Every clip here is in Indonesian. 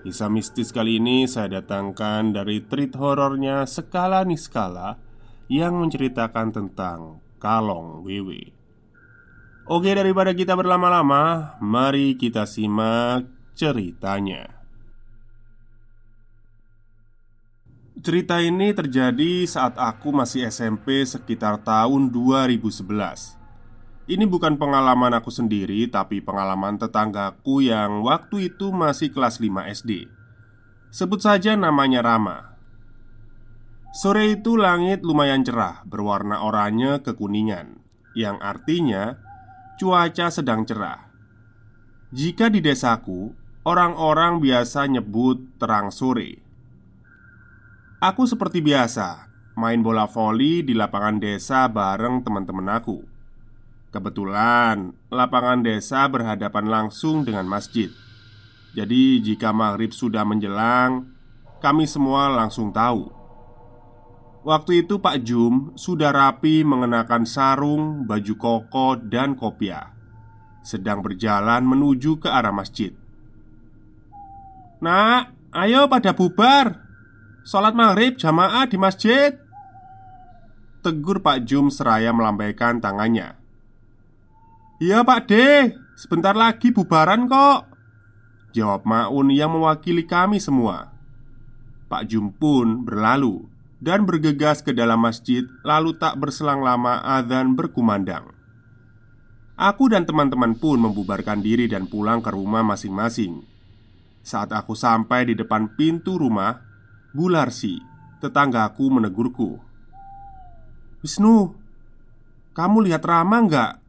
Kisah mistis kali ini saya datangkan dari treat horornya Skala Niskala Yang menceritakan tentang Kalong Wewe. Oke daripada kita berlama-lama Mari kita simak ceritanya. Cerita ini terjadi saat aku masih SMP sekitar tahun 2011 ini bukan pengalaman aku sendiri, tapi pengalaman tetanggaku yang waktu itu masih kelas 5 SD. Sebut saja namanya Rama. Sore itu langit lumayan cerah, berwarna oranye kekuningan, yang artinya cuaca sedang cerah. Jika di desaku, orang-orang biasa nyebut terang sore. Aku seperti biasa main bola voli di lapangan desa bareng teman-teman aku. Kebetulan lapangan desa berhadapan langsung dengan masjid. Jadi, jika maghrib sudah menjelang, kami semua langsung tahu. Waktu itu, Pak Jum sudah rapi mengenakan sarung, baju koko, dan kopiah, sedang berjalan menuju ke arah masjid. "Nak, ayo pada bubar! Sholat maghrib jamaah di masjid!" Tegur Pak Jum seraya melambaikan tangannya. Iya Pak D, sebentar lagi bubaran kok. Jawab Maun yang mewakili kami semua. Pak Jum pun berlalu Dan bergegas ke dalam masjid Lalu tak berselang lama azan berkumandang. Aku dan teman-teman pun membubarkan diri dan pulang ke rumah masing-masing. Saat aku sampai di depan pintu rumah Bularsi, tetanggaku menegurku. Wisnu, kamu lihat Rama nggak?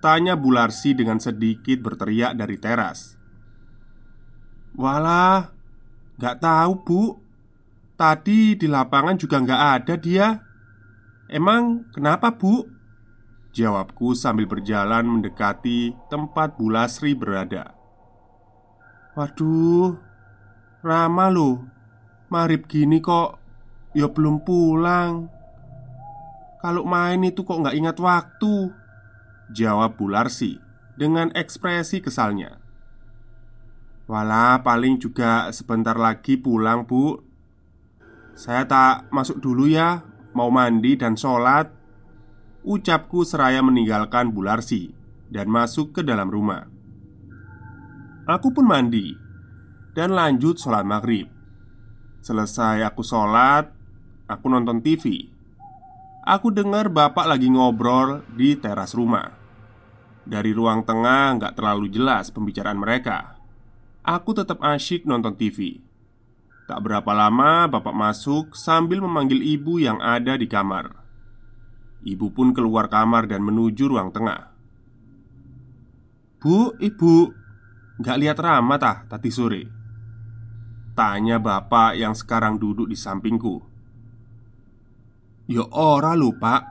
Tanya Bularsi dengan sedikit berteriak dari teras. Walah, gak tahu bu. Tadi di lapangan juga gak ada dia. Emang kenapa bu? Jawabku sambil berjalan mendekati tempat Bulasri berada. Waduh, Rama loh. Marib gini kok. Ya belum pulang. Kalau main itu kok gak ingat waktu Jawab Bularsi dengan ekspresi kesalnya. Walah paling juga sebentar lagi pulang bu. Saya tak masuk dulu ya Mau mandi dan sholat Ucapku seraya meninggalkan Bularsi Dan masuk ke dalam rumah. Aku pun mandi Dan lanjut sholat maghrib. Selesai aku sholat Aku nonton TV Aku dengar bapak lagi ngobrol di teras rumah. Dari ruang tengah nggak terlalu jelas pembicaraan mereka. Aku tetap asyik nonton TV Tak berapa lama bapak masuk sambil memanggil ibu yang ada di kamar. Ibu pun keluar kamar dan menuju ruang tengah. Bu, ibu Nggak lihat Rama tah tadi sore? Tanya bapak yang sekarang duduk di sampingku Ya ora lho pak.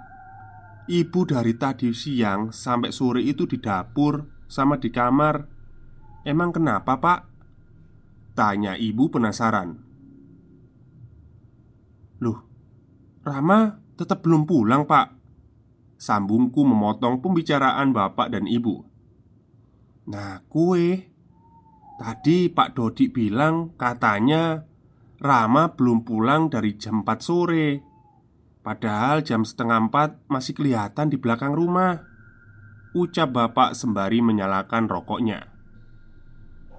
Ibu dari tadi siang sampai sore itu di dapur sama di kamar. Emang kenapa pak? Tanya ibu penasaran. Loh, Rama tetap belum pulang pak? Sambungku memotong pembicaraan bapak dan ibu. Nah kue. Tadi Pak Dodi bilang katanya Rama belum pulang dari jam 4 sore Padahal jam setengah empat masih kelihatan di belakang rumah Ucap bapak sembari menyalakan rokoknya.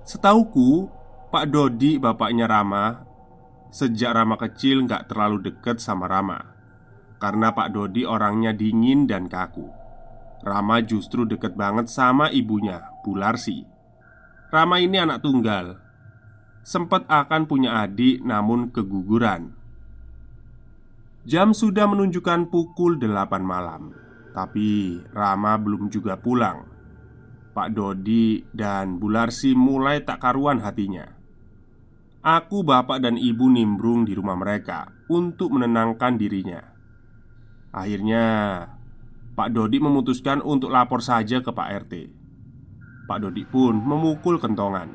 Setauku, Pak Dodi bapaknya Rama Sejak Rama kecil nggak terlalu deket sama Rama Karena Pak Dodi orangnya dingin dan kaku. Rama justru deket banget sama ibunya, Bularsi. Rama ini anak tunggal Sempat akan punya adik namun keguguran Jam sudah menunjukkan pukul 8 malam Tapi Rama belum juga pulang Pak Dodi dan Bularsi mulai tak karuan hatinya Aku, bapak, dan ibu nimbrung di rumah mereka untuk menenangkan dirinya. Akhirnya, Pak Dodi memutuskan untuk lapor saja ke Pak RT. Pak Dodi pun memukul kentongan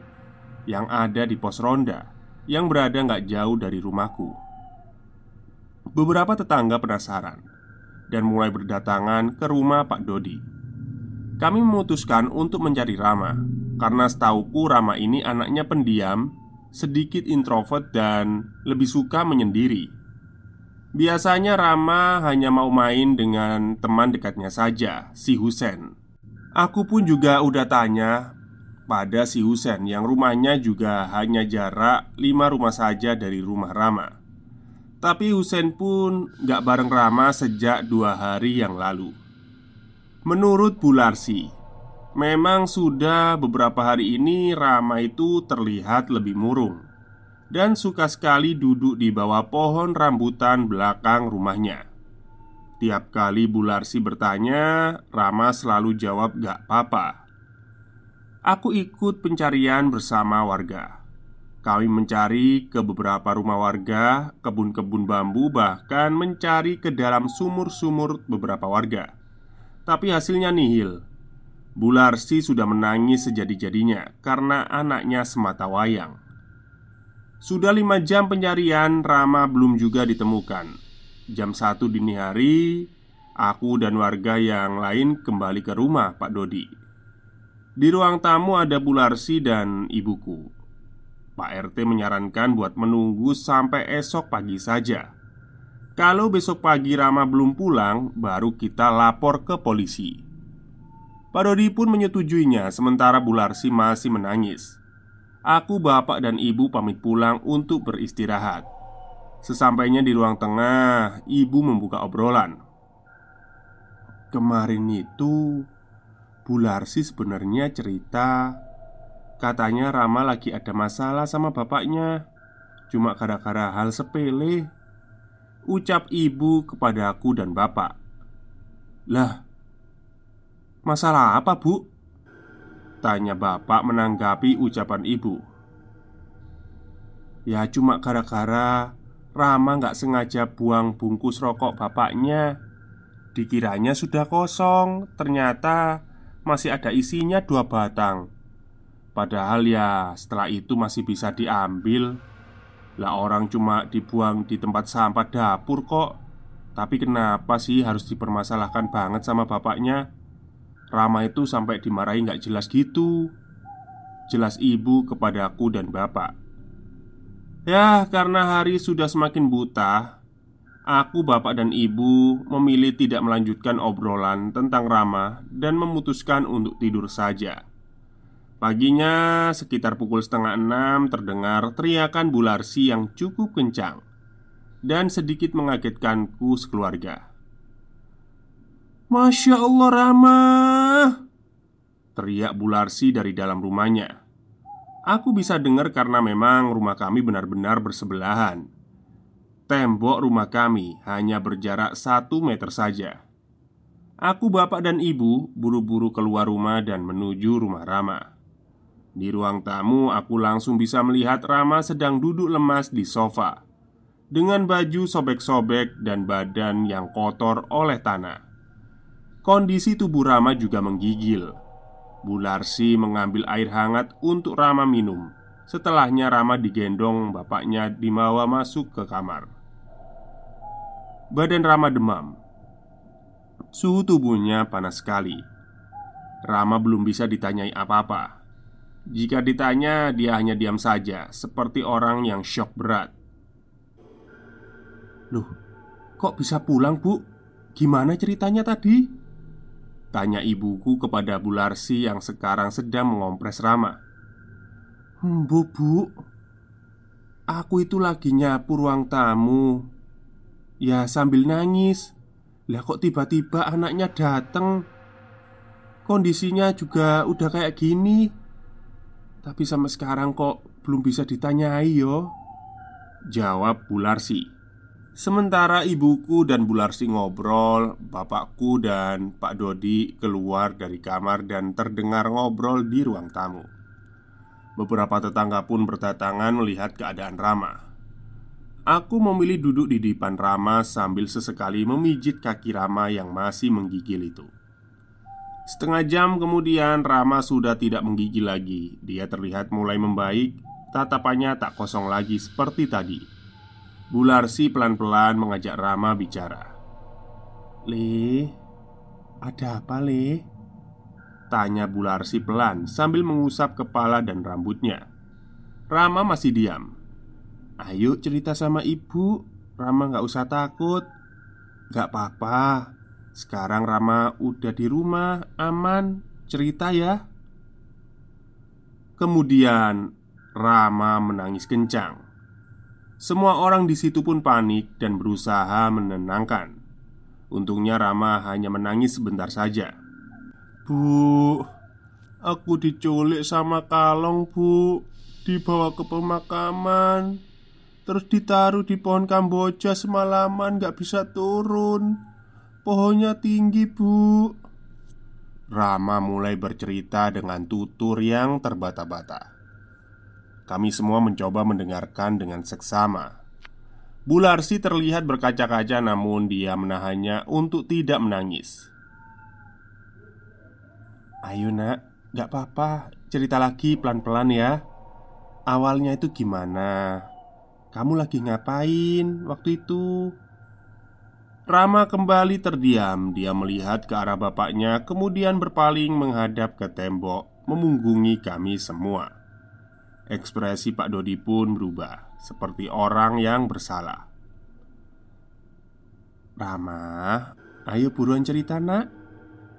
yang ada di pos ronda yang berada nggak jauh dari rumahku. Beberapa tetangga penasaran dan mulai berdatangan ke rumah Pak Dodi. Kami memutuskan untuk mencari Rama karena setauku Rama ini anaknya pendiam, sedikit introvert dan lebih suka menyendiri. Biasanya Rama hanya mau main dengan teman dekatnya saja, si Husen. Aku pun juga udah tanya pada si Husen yang rumahnya juga hanya jarak lima rumah saja dari rumah Rama. Tapi Husen pun gak bareng Rama sejak dua hari yang lalu. Menurut Bularsi, memang sudah beberapa hari ini Rama itu terlihat lebih murung dan suka sekali duduk di bawah pohon rambutan belakang rumahnya. Tiap kali Bularsi bertanya, Rama selalu jawab gak apa-apa. Aku ikut pencarian bersama warga. Kami mencari ke beberapa rumah warga, kebun-kebun bambu, bahkan mencari ke dalam sumur-sumur beberapa warga. Tapi hasilnya nihil. Bularsi sudah menangis sejadi-jadinya karena anaknya semata wayang. Sudah lima jam pencarian, Rama belum juga ditemukan. Jam satu dini hari, aku dan warga yang lain kembali ke rumah Pak Dodi. Di ruang tamu ada Bularsi dan ibuku. Pak RT menyarankan buat menunggu sampai esok pagi saja. Kalau besok pagi Rama belum pulang, baru kita lapor ke polisi. Pak Dodi pun menyetujuinya, sementara Bularsi masih menangis. Aku, bapak, dan ibu pamit pulang untuk beristirahat. Sesampainya di ruang tengah, ibu membuka obrolan. Kemarin itu Bularsi sebenarnya cerita Katanya Rama lagi ada masalah sama bapaknya. Cuma gara-gara hal sepele Ucap ibu kepada aku dan bapak. Lah Masalah apa bu? Tanya bapak menanggapi ucapan ibu. Ya cuma gara-gara Rama nggak sengaja buang bungkus rokok bapaknya. Dikiranya sudah kosong Ternyata masih ada isinya dua batang Padahal ya setelah itu masih bisa diambil. Lah orang cuma dibuang di tempat sampah dapur kok. Tapi kenapa sih harus dipermasalahkan banget sama bapaknya? Rama itu sampai dimarahi nggak jelas gitu. Jelas ibu kepada aku dan bapak. Ya karena hari sudah semakin buta Aku, bapak, dan ibu memilih tidak melanjutkan obrolan tentang Rama dan memutuskan untuk tidur saja. Paginya, sekitar pukul setengah enam, terdengar teriakan Bularsi yang cukup kencang dan sedikit mengagetkanku sekeluarga. "Masya Allah, Rama!" teriak Bularsi dari dalam rumahnya. Aku bisa dengar karena memang rumah kami benar-benar bersebelahan Tembok rumah kami hanya berjarak satu meter saja. Aku, bapak, dan ibu buru-buru keluar rumah dan menuju rumah Rama. Di ruang tamu, aku langsung bisa melihat Rama sedang duduk lemas di sofa dengan baju sobek-sobek dan badan yang kotor oleh tanah. Kondisi tubuh Rama juga menggigil. Bularsi mengambil air hangat untuk Rama minum. Setelahnya Rama digendong bapaknya dibawa masuk ke kamar. Badan Rama demam Suhu tubuhnya panas sekali Rama belum bisa ditanyai apa-apa Jika ditanya, dia hanya diam saja Seperti orang yang shock berat. Loh, kok bisa pulang bu? Gimana ceritanya tadi? Tanya ibuku kepada Bu Larsi yang sekarang sedang mengompres Rama. Hmm, Bu, bu. Aku itu lagi nyapu ruang tamu. Ya sambil nangis. Lah kok tiba-tiba anaknya dateng? Kondisinya juga udah kayak gini Tapi sampai sekarang kok belum bisa ditanyai yo Jawab Bularsi Sementara ibuku dan Bularsi ngobrol Bapakku dan Pak Dodi keluar dari kamar dan terdengar ngobrol di ruang tamu Beberapa tetangga pun berdatangan melihat keadaan Rama. Aku memilih duduk di depan Rama sambil sesekali memijit kaki Rama yang masih menggigil itu. Setengah jam kemudian Rama sudah tidak menggigil lagi. Dia terlihat mulai membaik. Tatapannya tak kosong lagi seperti tadi. Bularsi pelan-pelan mengajak Rama bicara. Le, ada apa Le? Tanya Bularsi pelan sambil mengusap kepala dan rambutnya. Rama masih diam. Ayo cerita sama ibu. Rama gak usah takut. Gak apa-apa sekarang Rama udah di rumah, aman, cerita ya. Kemudian Rama menangis kencang. Semua orang di situ pun panik dan berusaha menenangkan. Untungnya Rama hanya menangis sebentar saja. Bu, aku diculik sama kalong, Bu. Dibawa ke pemakaman. Terus ditaruh di pohon kamboja semalaman gak bisa turun Pohonnya tinggi, Bu. Rama mulai bercerita dengan tutur yang terbata-bata. Kami semua mencoba mendengarkan dengan seksama. Bularsi terlihat berkaca-kaca, namun dia menahannya untuk tidak menangis. Ayo, Nak, gak apa-apa. Cerita lagi pelan-pelan ya. Awalnya itu gimana? Kamu lagi ngapain waktu itu? Rama kembali terdiam. Dia melihat ke arah bapaknya, kemudian berpaling menghadap ke tembok, memunggungi kami semua. Ekspresi Pak Dodi pun berubah, seperti orang yang bersalah. Rama, ayo buruan cerita, Nak.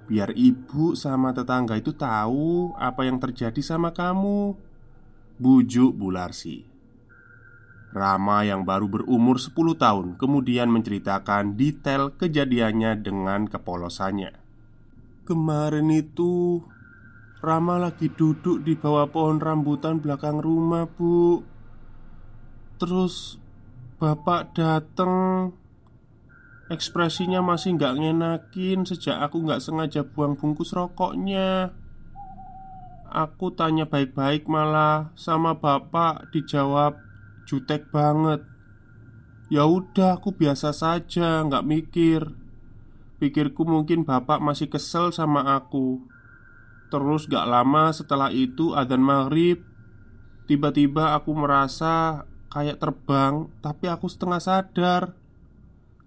Biar ibu sama tetangga itu tahu apa yang terjadi sama kamu. Bujuk Bularsi. Rama yang baru berumur 10 tahun kemudian menceritakan detail kejadiannya dengan kepolosannya. Kemarin itu Rama lagi duduk di bawah pohon rambutan belakang rumah bu. Terus Bapak dateng. Ekspresinya masih nggak ngenakin sejak aku nggak sengaja buang bungkus rokoknya. Aku tanya baik-baik malah sama bapak dijawab jutek banget. Ya udah, aku biasa saja, nggak mikir. Pikirku mungkin bapak masih kesel sama aku. Terus gak lama setelah itu adzan maghrib Tiba-tiba aku merasa kayak terbang Tapi aku setengah sadar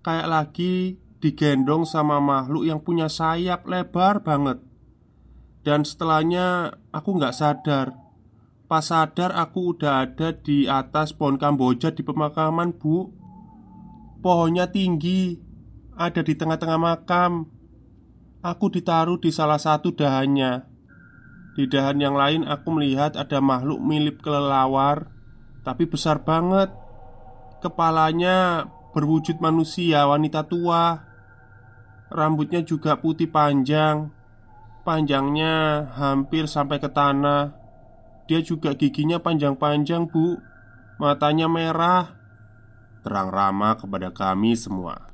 Kayak lagi digendong sama makhluk yang punya sayap lebar banget Dan setelahnya aku gak sadar Pas sadar aku udah ada di atas pohon kamboja di pemakaman bu. Pohonnya tinggi Ada di tengah-tengah makam. Aku ditaruh di salah satu dahannya. Di dahan yang lain aku melihat ada makhluk mirip kelelawar Tapi besar banget. Kepalanya berwujud manusia wanita tua. Rambutnya juga putih panjang. Panjangnya hampir sampai ke tanah dia juga giginya panjang-panjang, Bu. Matanya merah. Terang Rama kepada kami semua.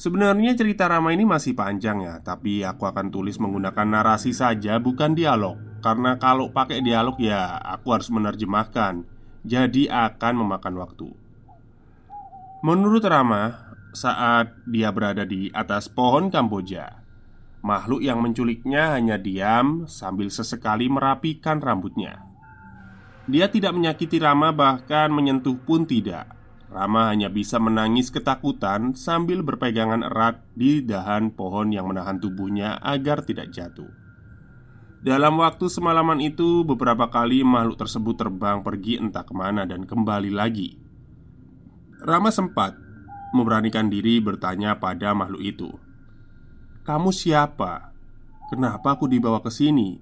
Sebenarnya cerita Rama ini masih panjang ya, tapi aku akan tulis menggunakan narasi saja, bukan dialog. Karena kalau pakai dialog ya, aku harus menerjemahkan. Jadi akan memakan waktu. Menurut Rama, saat dia berada di atas pohon Kamboja, Makhluk yang menculiknya hanya diam sambil sesekali merapikan rambutnya. Dia tidak menyakiti Rama, bahkan menyentuh pun tidak. Rama hanya bisa menangis ketakutan sambil berpegangan erat di dahan pohon yang menahan tubuhnya agar tidak jatuh. Dalam waktu semalaman itu, beberapa kali makhluk tersebut terbang pergi entah ke mana dan kembali lagi. Rama sempat memberanikan diri bertanya pada makhluk itu, kamu siapa? Kenapa aku dibawa ke sini?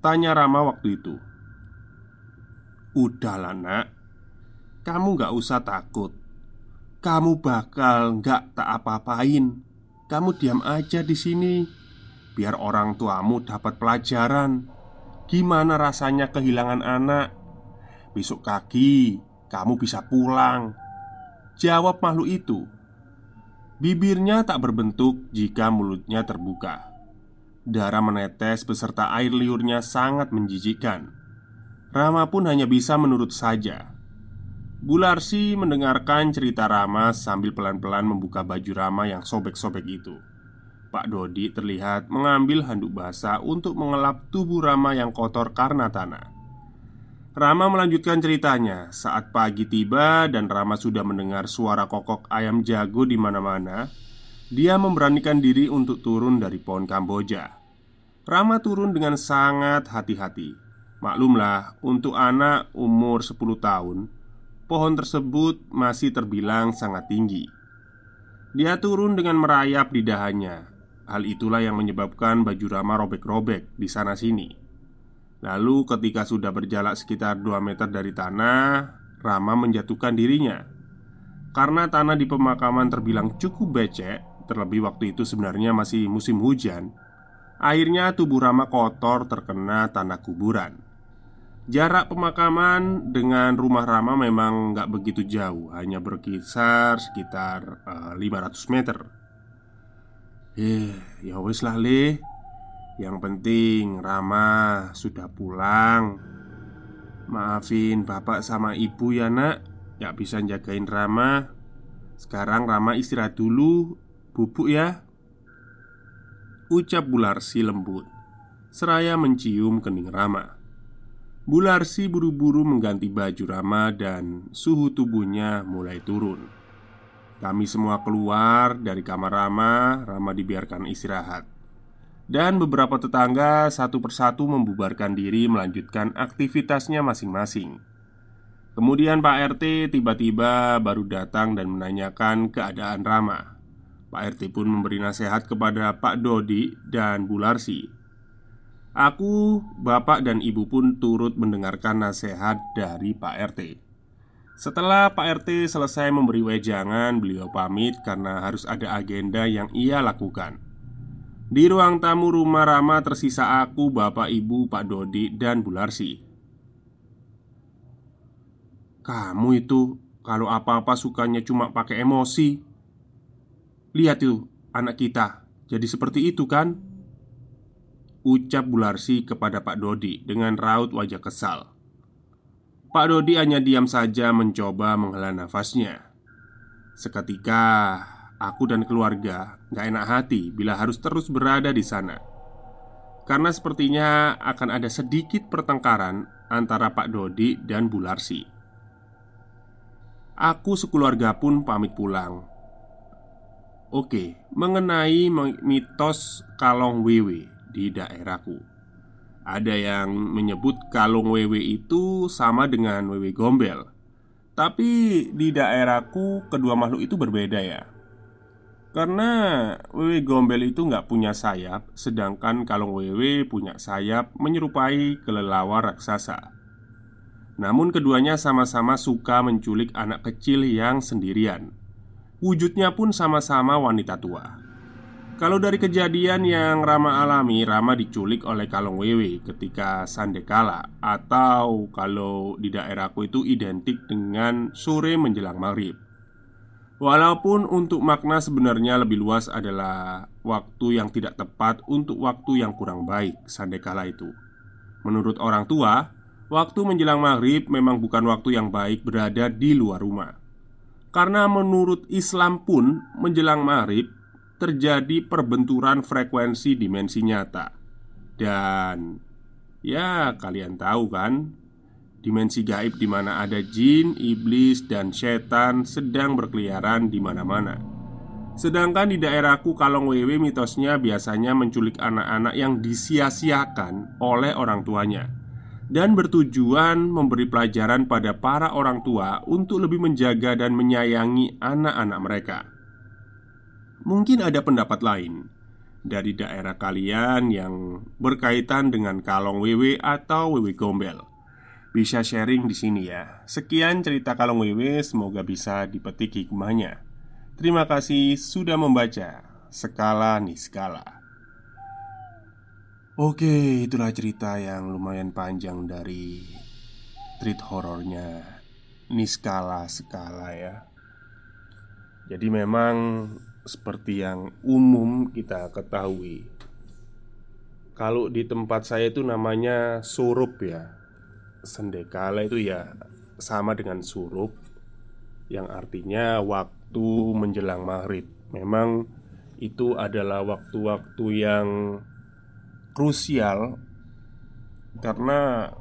Tanya Rama waktu itu. Udahlah nak. Kamu gak usah takut. Kamu bakal gak tak apa-apain. Kamu diam aja di sini Biar orang tuamu dapat pelajaran. Gimana rasanya kehilangan anak? Besok kaki kamu bisa pulang. Jawab makhluk itu Bibirnya tak berbentuk jika mulutnya terbuka. Darah menetes beserta air liurnya sangat menjijikkan. Rama pun hanya bisa menurut saja. Bularsi mendengarkan cerita Rama sambil pelan-pelan membuka baju Rama yang sobek-sobek itu. Pak Dodi terlihat mengambil handuk basah untuk mengelap tubuh Rama yang kotor karena tanah. Rama melanjutkan ceritanya saat pagi tiba dan Rama sudah mendengar suara kokok ayam jago di mana-mana. Dia memberanikan diri untuk turun dari pohon Kamboja. Rama turun dengan sangat hati-hati Maklumlah, untuk anak umur 10 tahun, pohon tersebut masih terbilang sangat tinggi. Dia turun dengan merayap di dahannya. Hal itulah yang menyebabkan baju Rama robek-robek di sana-sini. Lalu, ketika sudah berjalan sekitar 2 meter dari tanah, Rama menjatuhkan dirinya. Karena tanah di pemakaman terbilang cukup becek, terlebih waktu itu sebenarnya masih musim hujan. Akhirnya tubuh Rama kotor terkena tanah kuburan. Jarak pemakaman dengan rumah Rama memang nggak begitu jauh Hanya berkisar sekitar uh, eh, 500 meter Eh, ya wes lah le Yang penting Rama sudah pulang. Maafin bapak sama ibu ya nak. Gak bisa jagain Rama. Sekarang Rama istirahat dulu Bubuk ya. Ucap Bularsi lembut. Seraya mencium kening Rama. Bularsi buru-buru mengganti baju Rama dan suhu tubuhnya mulai turun. Kami semua keluar dari kamar Rama. Rama dibiarkan istirahat, dan beberapa tetangga satu persatu membubarkan diri melanjutkan aktivitasnya masing-masing. Kemudian Pak RT tiba-tiba baru datang dan menanyakan keadaan Rama. Pak RT pun memberi nasihat kepada Pak Dodi dan Bularsi Aku, bapak, dan ibu pun turut mendengarkan nasihat dari Pak RT. Setelah Pak RT selesai memberi wejangan, beliau pamit karena harus ada agenda yang ia lakukan. Di ruang tamu rumah Rama tersisa aku, bapak, ibu, Pak Dodi, dan Bularsi. Kamu itu kalau apa-apa sukanya cuma pakai emosi. Lihat tuh anak kita jadi seperti itu kan? Ucap Bularsi kepada Pak Dodi dengan raut wajah kesal Pak Dodi hanya diam saja mencoba menghela nafasnya Seketika aku dan keluarga gak enak hati bila harus terus berada di sana Karena sepertinya akan ada sedikit pertengkaran antara Pak Dodi dan Bularsi Aku sekeluarga pun pamit pulang Oke, mengenai mitos Kalong Wewe di daerahku. Ada yang menyebut kalung wewe itu sama dengan wewe gombel, tapi di daerahku kedua makhluk itu berbeda ya. Karena wewe gombel itu nggak punya sayap, sedangkan kalung wewe punya sayap menyerupai kelelawar raksasa. Namun keduanya sama-sama suka menculik anak kecil yang sendirian. Wujudnya pun sama-sama wanita tua. Kalau dari kejadian yang Rama alami, Rama diculik oleh Kalong Wewe ketika Sandekala Atau kalau di daerahku itu identik dengan sore menjelang maghrib Walaupun untuk makna sebenarnya lebih luas adalah waktu yang tidak tepat untuk waktu yang kurang baik Sandekala itu. Menurut orang tua, waktu menjelang maghrib memang bukan waktu yang baik berada di luar rumah. Karena menurut Islam pun menjelang maghrib terjadi perbenturan frekuensi dimensi nyata. Dan Ya kalian tahu kan Dimensi gaib di mana ada jin, iblis, dan setan sedang berkeliaran di mana-mana. Sedangkan di daerahku Kalong Wewe mitosnya biasanya menculik anak-anak yang disia-siakan oleh orang tuanya. Dan bertujuan memberi pelajaran pada para orang tua untuk lebih menjaga dan menyayangi anak-anak mereka. Mungkin ada pendapat lain dari daerah kalian yang berkaitan dengan kalong wewe atau wewe gombel. Bisa sharing di sini ya. Sekian cerita kalong wewe, semoga bisa dipetik hikmahnya. Terima kasih sudah membaca. Skala nih skala. Oke, itulah cerita yang lumayan panjang dari treat horornya Niskala Skala ya. Jadi memang seperti yang umum kita ketahui Kalau di tempat saya itu namanya surup ya sendekala itu ya sama dengan surup yang artinya waktu menjelang maghrib. Memang itu adalah waktu-waktu yang krusial karena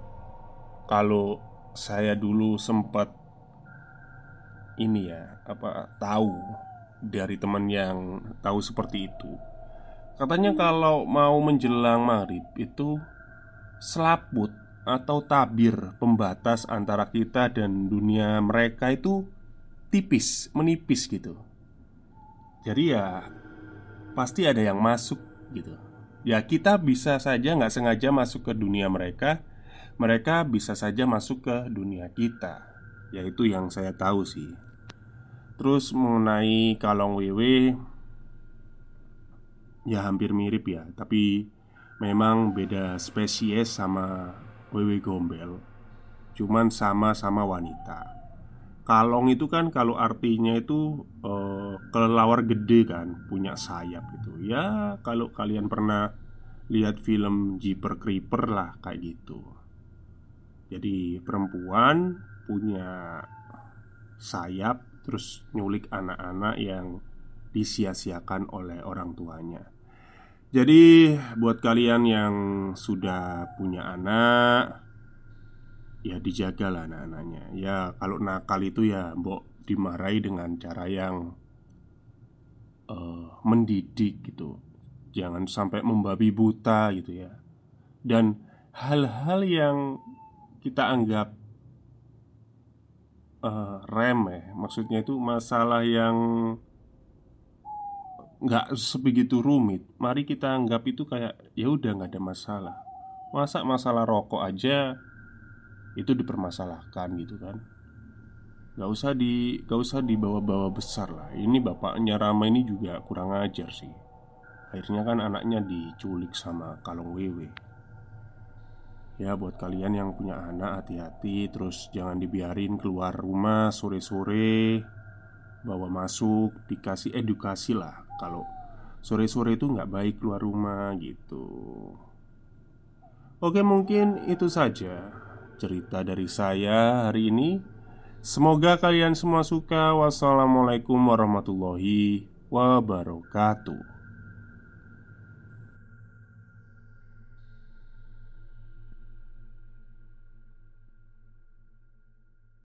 kalau saya dulu sempat ini ya apa tahu dari teman yang tahu seperti itu katanya kalau mau menjelang maghrib itu selaput atau tabir pembatas antara kita dan dunia mereka itu tipis menipis gitu. Jadi ya pasti ada yang masuk gitu. Ya kita bisa saja nggak sengaja masuk ke dunia mereka Mereka bisa saja masuk ke dunia kita. Yaitu yang saya tahu sih. Terus mengenai kalong wewe Ya hampir mirip ya Tapi memang beda spesies sama wewe gombel. Cuman sama-sama wanita. Kalong itu kan kalau artinya itu uh, kelelawar gede kan Punya sayap gitu. Ya kalau kalian pernah lihat film Jeeper Creeper lah kayak gitu. Jadi perempuan punya sayap Terus nyulik anak-anak yang disia-siakan oleh orang tuanya Jadi buat kalian yang sudah punya anak ya dijagalah anak-anaknya. Ya kalau nakal itu ya mbok dimarahi dengan cara yang uh, mendidik gitu. Jangan sampai membabi buta gitu ya. Dan hal-hal yang kita anggap uh, remeh maksudnya itu masalah yang nggak sebegitu rumit. Mari kita anggap itu kayak ya udah nggak ada masalah. Masa masalah rokok aja itu dipermasalahkan gitu kan? Gak usah di gak usah dibawa-bawa besar lah. Ini bapaknya Rama ini juga kurang ajar sih. Akhirnya kan anaknya diculik sama kalong wewe. Ya buat kalian yang punya anak hati-hati. Terus jangan dibiarin keluar rumah sore-sore. Bawa masuk Dikasih edukasi lah Kalau sore-sore itu nggak baik keluar rumah gitu Oke mungkin itu saja cerita dari saya hari ini. Semoga kalian semua suka. Wassalamualaikum warahmatullahi wabarakatuh.